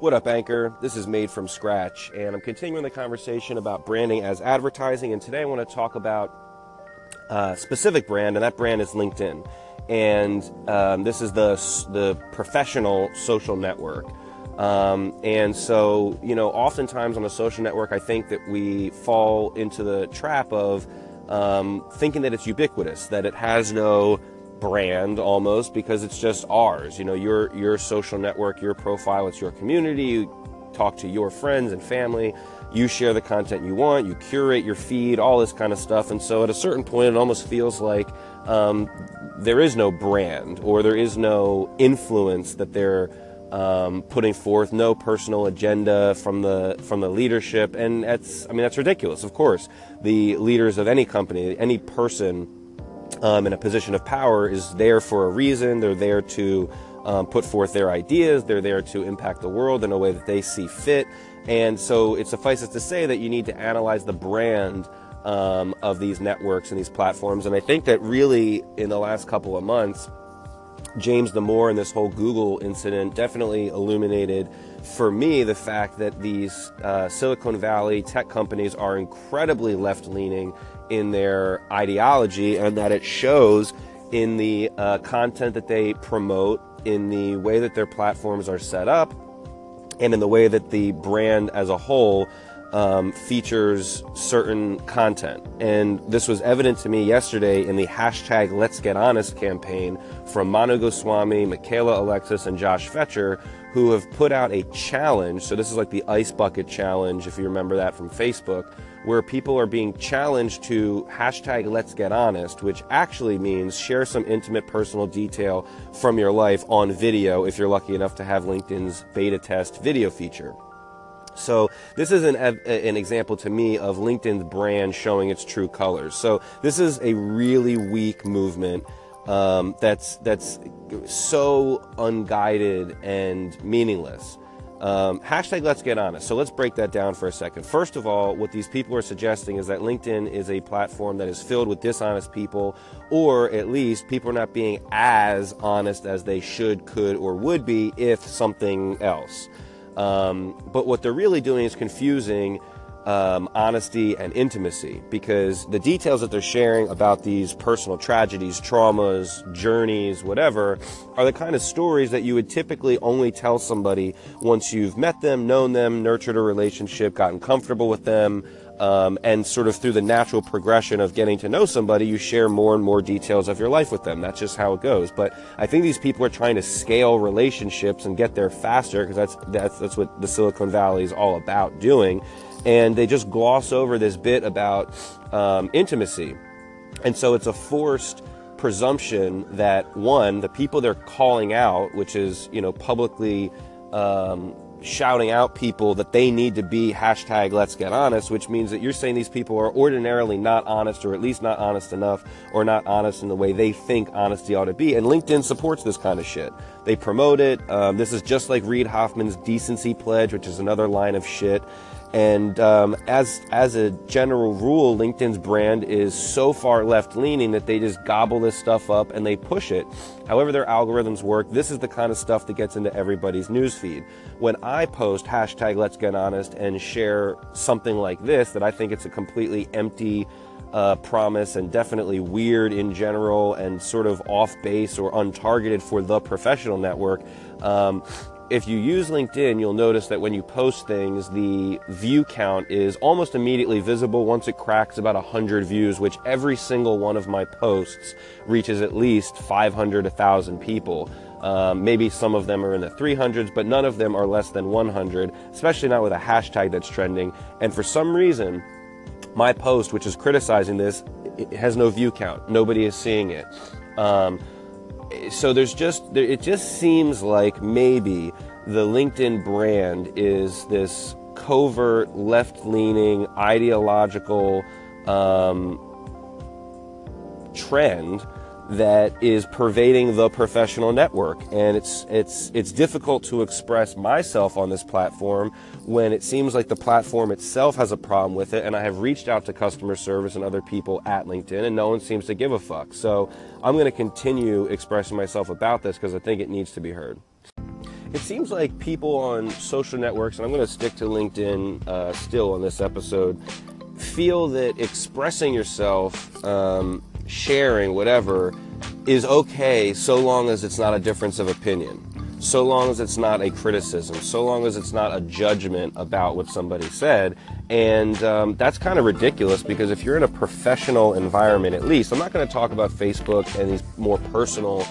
What up, Anchor? This is Made from Scratch, and I'm continuing the conversation about branding as advertising. And today I want to talk about a specific brand, and that brand is LinkedIn. And um, this is the the professional social network. Um, and so, you know, oftentimes on a social network, I think that we fall into the trap of um, thinking that it's ubiquitous, that it has no brand almost because it's just ours. You know, your your social network, your profile, it's your community. You talk to your friends and family. You share the content you want. You curate your feed, all this kind of stuff. And so, at a certain point, it almost feels like um, there is no brand or there is no influence that they're um, putting forth, no personal agenda from the from the leadership, and that's I mean that's ridiculous. Of course, the leaders of any company, any person um, in a position of power is there for a reason. They're there to um, put forth their ideas. They're there to impact the world in a way that they see fit. And so it suffices to say that you need to analyze the brand um, of these networks and these platforms. And I think that really in the last couple of months, James Damore and this whole Google incident definitely illuminated for me the fact that these uh, Silicon Valley tech companies are incredibly left leaning in their ideology and that it shows in the uh, content that they promote, in the way that their platforms are set up, and in the way that the brand as a whole um, features certain content. And this was evident to me yesterday in the hashtag Let's Get Honest campaign from Manu Goswami, Michaela Alexis, and Josh Fechter, who have put out a challenge. So this is like the ice bucket challenge, if you remember that from Facebook, where people are being challenged to hashtag Let's Get Honest, which actually means share some intimate personal detail from your life on video if you're lucky enough to have LinkedIn's beta test video feature. So this is an, an example to me of LinkedIn's brand showing its true colors. So this is a really weak movement um, that's that's so unguided and meaningless. Um, hashtag let's get honest. So let's break that down for a second. First of all, what these people are suggesting is that LinkedIn is a platform that is filled with dishonest people, or at least people are not being as honest as they should, could, or would be if something else. Um, but what they're really doing is confusing um, honesty and intimacy because the details that they're sharing about these personal tragedies, traumas, journeys, whatever, are the kind of stories that you would typically only tell somebody once you've met them, known them, nurtured a relationship, gotten comfortable with them, um, and sort of through the natural progression of getting to know somebody, you share more and more details of your life with them. That's just how it goes. But I think these people are trying to scale relationships and get there faster because that's that's that's what the Silicon Valley is all about doing, and they just gloss over this bit about um, intimacy, and so it's a forced presumption that one, the people they're calling out, which is you know publicly. Um, shouting out people that they need to be hashtag let's get honest, which means that you're saying these people are ordinarily not honest or at least not honest enough or not honest in the way they think honesty ought to be. And LinkedIn supports this kind of shit. They promote it. Um, this is just like Reid Hoffman's decency pledge, which is another line of shit. And um, as as a general rule, LinkedIn's brand is so far left leaning that they just gobble this stuff up and they push it. However, their algorithms work. This is the kind of stuff that gets into everybody's newsfeed. When I post hashtag Let's Get Honest and share something like this, that I think it's a completely empty uh, promise and definitely weird in general and sort of off base or untargeted for the professional network. Um, if you use LinkedIn, you'll notice that when you post things, the view count is almost immediately visible once it cracks about 100 views, which every single one of my posts reaches at least 500, 1,000 people. Um, maybe some of them are in the 300s, but none of them are less than 100, especially not with a hashtag that's trending. And for some reason, my post, which is criticizing this, has no view count. Nobody is seeing it. Um, so there's just it just seems like maybe the LinkedIn brand is this covert left-leaning ideological um, trend that is pervading the professional network and it's it's it's difficult to express myself on this platform when it seems like the platform itself has a problem with it and I have reached out to customer service and other people at LinkedIn and no one seems to give a fuck. So I'm going to continue expressing myself about this because I think it needs to be heard. it seems like people on social networks, and I'm going to stick to LinkedIn uh, still on this episode, feel that expressing yourself, um, sharing, whatever, is okay so long as it's not a difference of opinion so long as it's not a criticism, so long as it's not a judgment about what somebody said. And um, that's kind of ridiculous because if you're in a professional environment, at least, I'm not going to talk about Facebook and these more personal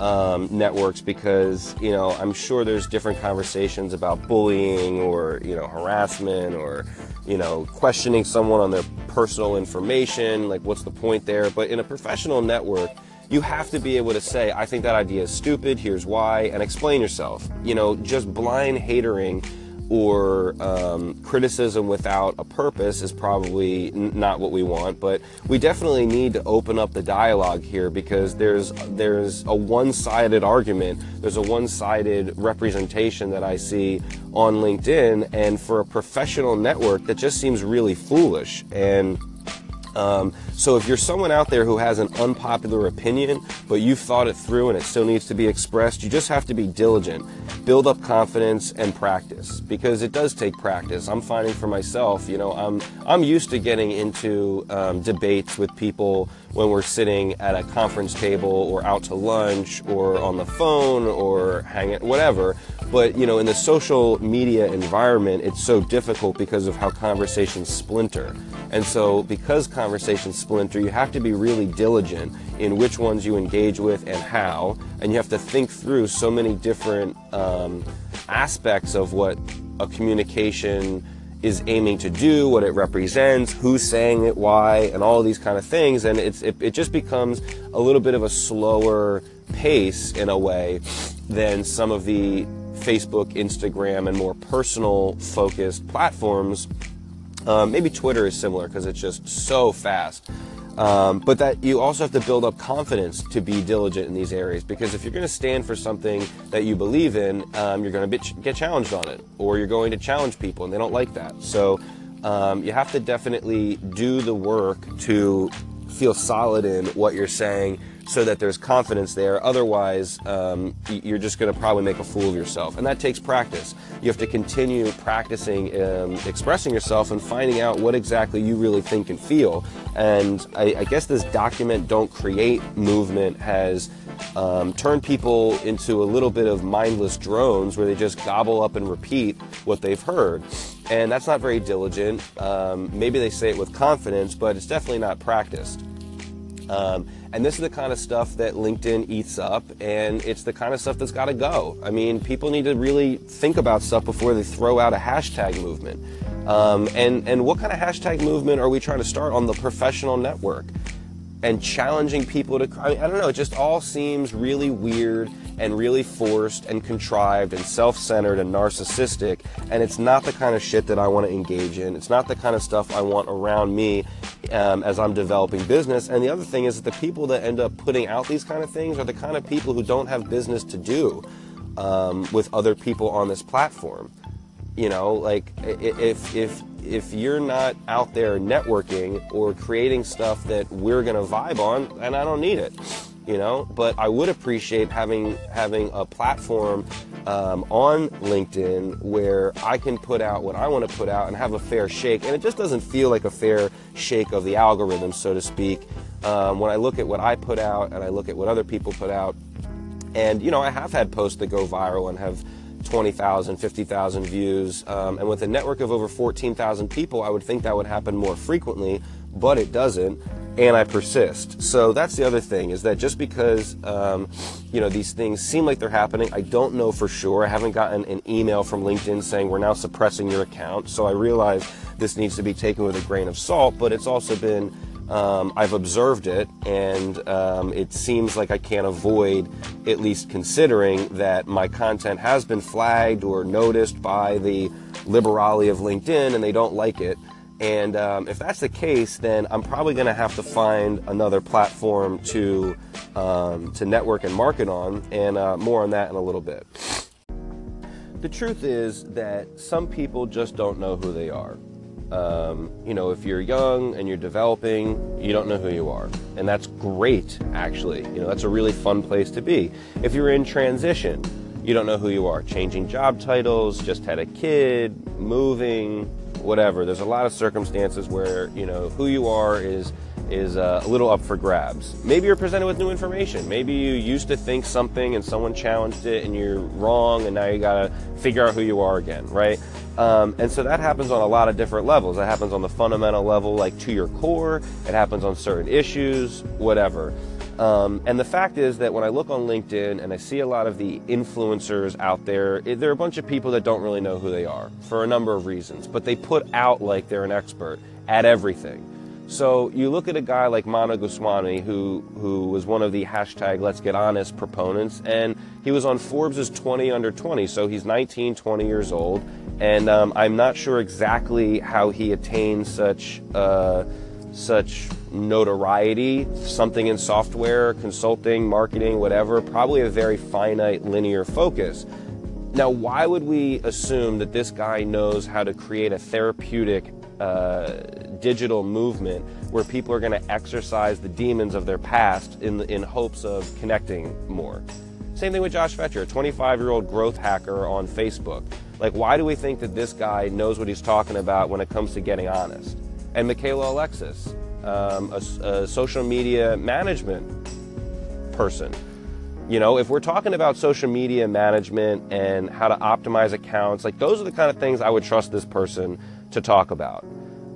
um, networks because, you know, I'm sure there's different conversations about bullying or, you know, harassment or, you know, questioning someone on their personal information. Like, what's the point there? But in a professional network, you have to be able to say, I think that idea is stupid, here's why, and explain yourself. You know, just blind hatering or um, criticism without a purpose is probably n- not what we want. But we definitely need to open up the dialogue here because there's there's a one-sided argument. There's a one-sided representation that I see on LinkedIn, and for a professional network, that just seems really foolish and um, so if you're someone out there who has an unpopular opinion, but you've thought it through and it still needs to be expressed, you just have to be diligent, build up confidence, and practice because it does take practice. I'm finding for myself, you know, I'm I'm used to getting into um, debates with people when we're sitting at a conference table or out to lunch or on the phone or hanging whatever. But you know, in the social media environment, it's so difficult because of how conversations splinter. And so, because conversations splinter, you have to be really diligent in which ones you engage with and how. And you have to think through so many different um, aspects of what a communication is aiming to do, what it represents, who's saying it, why, and all these kind of things. And it's, it, it just becomes a little bit of a slower pace in a way than some of the Facebook, Instagram, and more personal focused platforms. Um, maybe Twitter is similar because it's just so fast. Um, but that you also have to build up confidence to be diligent in these areas because if you're going to stand for something that you believe in, um, you're going to get challenged on it, or you're going to challenge people, and they don't like that. So um, you have to definitely do the work to feel solid in what you're saying so that there's confidence there. Otherwise, um, you're just going to probably make a fool of yourself. And that takes practice. You have to continue practicing um, expressing yourself and finding out what exactly you really think and feel. And I, I guess this document, don't create movement has um, turned people into a little bit of mindless drones where they just gobble up and repeat what they've heard. And that's not very diligent. Um, maybe they say it with confidence, but it's definitely not practiced. Um, and this is the kind of stuff that LinkedIn eats up, and it's the kind of stuff that's got to go. I mean, people need to really think about stuff before they throw out a hashtag movement. Um, and, and what kind of hashtag movement are we trying to start on the professional network? And challenging people to, I, mean, I don't know, it just all seems really weird and really forced and contrived and self centered and narcissistic. And it's not the kind of shit that I want to engage in. It's not the kind of stuff I want around me um, as I'm developing business. And the other thing is that the people that end up putting out these kind of things are the kind of people who don't have business to do um, with other people on this platform. You know, like if if if you're not out there networking or creating stuff that we're gonna vibe on, and I don't need it you know. But I would appreciate having having a platform um, on LinkedIn where I can put out what I want to put out and have a fair shake. And it just doesn't feel like a fair shake of the algorithm, so to speak. Um, when I look at what I put out and I look at what other people put out, and you know, I have had posts that go viral and have 20,000, 50,000 views. Um, and with a network of over 14,000 people, I would think that would happen more frequently, but it doesn't and I persist. So that's the other thing is that just because um, you know these things seem like they're happening, I don't know for sure. I haven't gotten an email from LinkedIn saying we're now suppressing your account. So I realize this needs to be taken with a grain of salt. But it's also been um, I've observed it, and um, it seems like I can't avoid at least considering that my content has been flagged or noticed by the liberali of LinkedIn, and they don't like it. And um, if that's the case, then I'm probably going to have to find another platform to um, to network and market on, and uh, more on that in a little bit. The truth is that some people just don't know who they are. Um, you know, if you're young and you're developing, you don't know who you are, and that's great. Actually, you know, that's a really fun place to be. If you're in transition, you don't know who you are. Changing job titles, just had a kid, moving, whatever. There's a lot of circumstances where, you know, who you are is is uh, a little up for grabs. Maybe you're presented with new information. Maybe you used to think something and someone challenged it and you're wrong and now you gotta figure out who you are again, right? Um, and so that happens on a lot of different levels. That happens on the fundamental level, like to your core. It happens on certain issues, whatever. Um, and the fact is that when I look on LinkedIn and I see a lot of the influencers out there, it, there are a bunch of people that don't really know who they are for a number of reasons, but they put out like they're an expert at everything. So you look at a guy like Manu Goswami, who who was one of the hashtag Let's Get Honest proponents, and he was on Forbes' 20 under 20. So he's 19, 20 years old, and um, I'm not sure exactly how he attained such uh, such notoriety. Something in software, consulting, marketing, whatever. Probably a very finite, linear focus. Now, why would we assume that this guy knows how to create a therapeutic uh, digital movement where people are going to exercise the demons of their past in, in hopes of connecting more. Same thing with Josh Fechter, a 25 year old growth hacker on Facebook. Like, why do we think that this guy knows what he's talking about when it comes to getting honest? And Michaela Alexis, um, a, a social media management person. You know, if we're talking about social media management and how to optimize accounts, like those are the kind of things I would trust this person to talk about.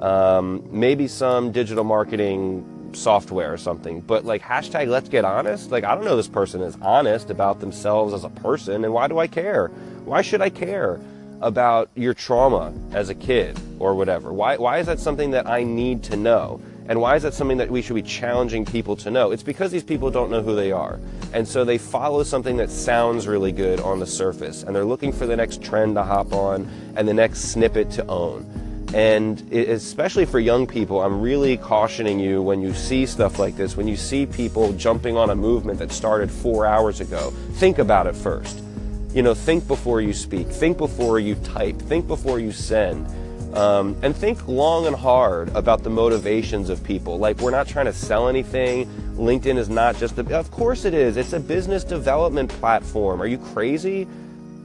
Um, maybe some digital marketing software or something, but like hashtag let's get honest. Like, I don't know this person is honest about themselves as a person, and why do I care? Why should I care about your trauma as a kid or whatever? Why, why is that something that I need to know? And why is that something that we should be challenging people to know? It's because these people don't know who they are. And so they follow something that sounds really good on the surface. And they're looking for the next trend to hop on and the next snippet to own. And especially for young people, I'm really cautioning you when you see stuff like this, when you see people jumping on a movement that started four hours ago, think about it first. You know, think before you speak, think before you type, think before you send. Um, and think long and hard about the motivations of people. Like, we're not trying to sell anything. LinkedIn is not just a, of course it is. It's a business development platform. Are you crazy?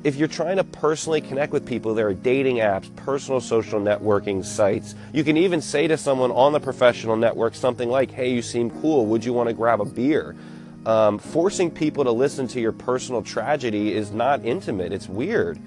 If you're trying to personally connect with people, there are dating apps, personal social networking sites. You can even say to someone on the professional network something like, hey, you seem cool. Would you want to grab a beer? Um, forcing people to listen to your personal tragedy is not intimate. It's weird.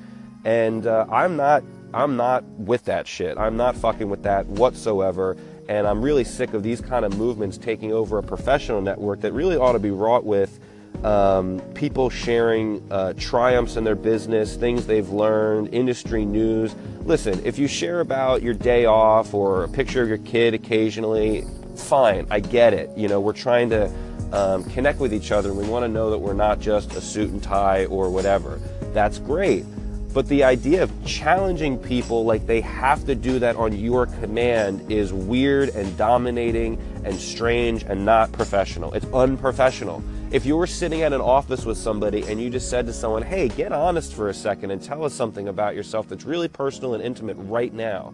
And uh, I'm not I'm not with that shit. I'm not fucking with that whatsoever. And I'm really sick of these kind of movements taking over a professional network that really ought to be wrought with um, people sharing uh, triumphs in their business, things they've learned, industry news. Listen, if you share about your day off or a picture of your kid occasionally, fine, I get it. You know, we're trying to um, connect with each other and we want to know that we're not just a suit and tie or whatever. That's great. But the idea of challenging people like they have to do that on your command is weird and dominating and strange and not professional. It's unprofessional. If you were sitting at an office with somebody and you just said to someone, hey, get honest for a second and tell us something about yourself that's really personal and intimate right now,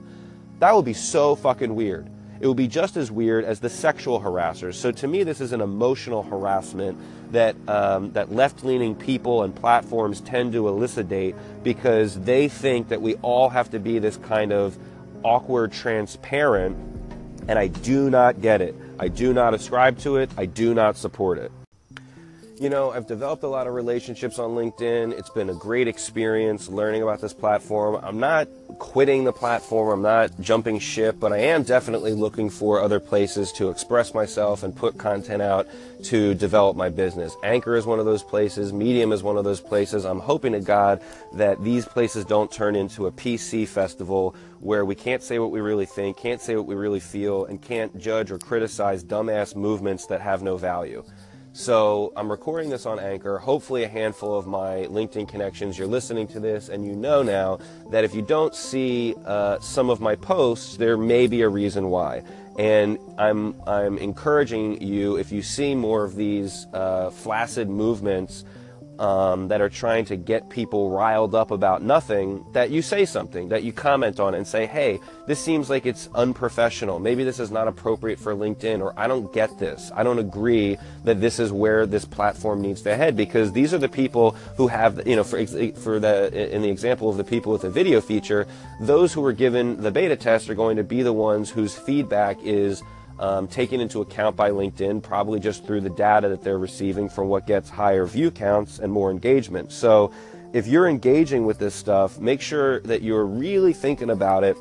that would be so fucking weird it would be just as weird as the sexual harassers. So to me, this is an emotional harassment that um, that left-leaning people and platforms tend to elucidate because they think that we all have to be this kind of awkward, transparent, and I do not get it. I do not ascribe to it. I do not support it. You know, I've developed a lot of relationships on LinkedIn. It's been a great experience learning about this platform. I'm not quitting the platform, I'm not jumping ship, but I am definitely looking for other places to express myself and put content out to develop my business. Anchor is one of those places, Medium is one of those places. I'm hoping to God that these places don't turn into a PC festival where we can't say what we really think, can't say what we really feel, and can't judge or criticize dumbass movements that have no value. So I'm recording this on Anchor. Hopefully, a handful of my LinkedIn connections, you're listening to this, and you know now that if you don't see uh, some of my posts, there may be a reason why. And I'm I'm encouraging you if you see more of these uh, flaccid movements um, that are trying to get people riled up about nothing, that you say something, that you comment on and say, hey, this seems like it's unprofessional. Maybe this is not appropriate for LinkedIn, or I don't get this. I don't agree that this is where this platform needs to head because these are the people who have, you know, for, for the, in the example of the people with the video feature, those who were given the beta test are going to be the ones whose feedback is um, taken into account by LinkedIn, probably just through the data that they're receiving from what gets higher view counts and more engagement. So if you're engaging with this stuff, make sure that you're really thinking about it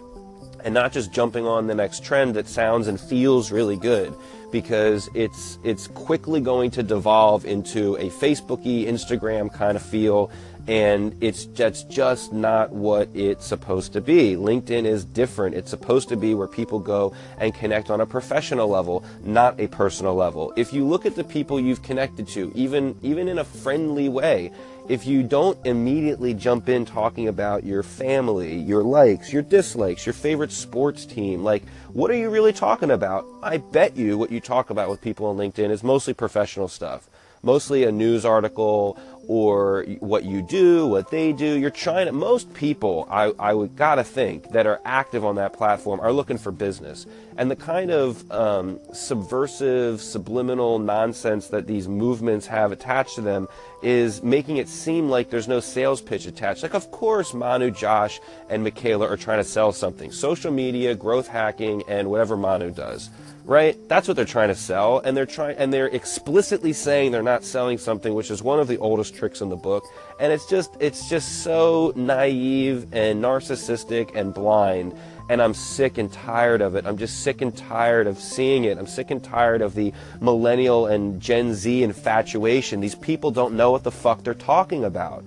and not just jumping on the next trend that sounds and feels really good because it's it's quickly going to devolve into a Facebooky, Instagram kind of feel and it's that's just not what it's supposed to be. LinkedIn is different. It's supposed to be where people go and connect on a professional level, not a personal level. If you look at the people you've connected to, even even in a friendly way, if you don't immediately jump in talking about your family, your likes, your dislikes, your favorite sports team, like what are you really talking about? I bet you what you talk about with people on LinkedIn is mostly professional stuff mostly a news article or what you do, what they do. You're trying to, most people, I, I would gotta think, that are active on that platform are looking for business. And the kind of um, subversive, subliminal nonsense that these movements have attached to them is making it seem like there's no sales pitch attached. Like, of course, Manu, Josh, and Michaela are trying to sell something social media, growth hacking, and whatever Manu does right? That's what they're trying to sell, and they're trying and they're explicitly saying they're not selling something, which is one of the oldest tricks in the book. And it's just it's just so naive and narcissistic and blind. And I'm sick and tired of it. I'm just sick and tired of seeing it. I'm sick and tired of the millennial and Gen Z infatuation. These people don't know what the fuck they're talking about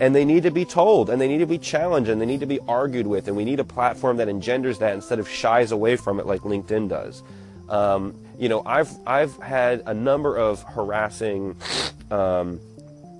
and they need to be told and they need to be challenged and they need to be argued with and we need a platform that engenders that instead of shies away from it like linkedin does um, you know, I've I've had a number of harassing um,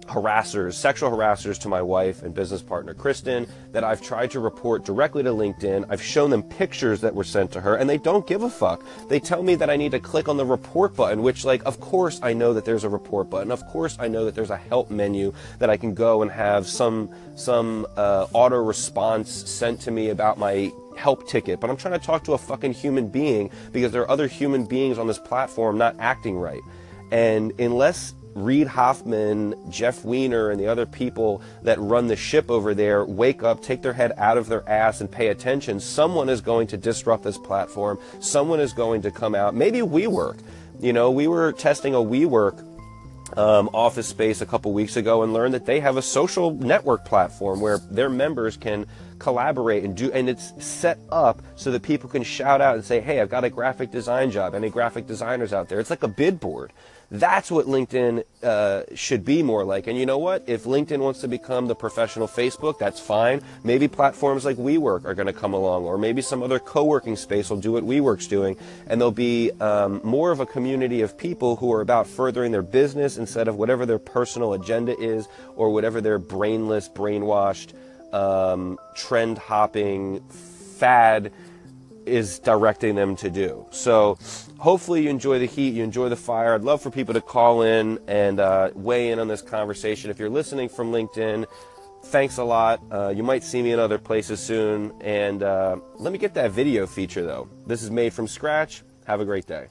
harassers, sexual harassers to my wife and business partner Kristen that I've tried to report directly to LinkedIn. I've shown them pictures that were sent to her and they don't give a fuck. They tell me that I need to click on the report button, which like of course I know that there's a report button. Of course I know that there's a help menu that I can go and have some some uh, auto response sent to me about my help ticket, but I'm trying to talk to a fucking human being because there are other human beings on this platform not acting right. And unless Reid Hoffman, Jeff Weiner, and the other people that run the ship over there wake up, take their head out of their ass, and pay attention, someone is going to disrupt this platform. Someone is going to come out. Maybe WeWork. You know, we were testing a WeWork um, office space a couple weeks ago and learned that they have a social network platform where their members can collaborate and do and it's set up so that people can shout out and say hey i've got a graphic design job any graphic designers out there it's like a bid board that's what LinkedIn uh, should be more like. And you know what? If LinkedIn wants to become the professional Facebook, that's fine. Maybe platforms like WeWork are going to come along, or maybe some other co-working space will do what WeWork's doing, and there'll be um, more of a community of people who are about furthering their business instead of whatever their personal agenda is or whatever their brainless, brainwashed, um, trend hopping fad is directing them to do. So hopefully you enjoy the heat, you enjoy the fire. I'd love for people to call in and uh, weigh in on this conversation. If you're listening from LinkedIn, thanks a lot. Uh, you might see me in other places soon. And uh, let me get that video feature though. This is made from scratch. Have a great day.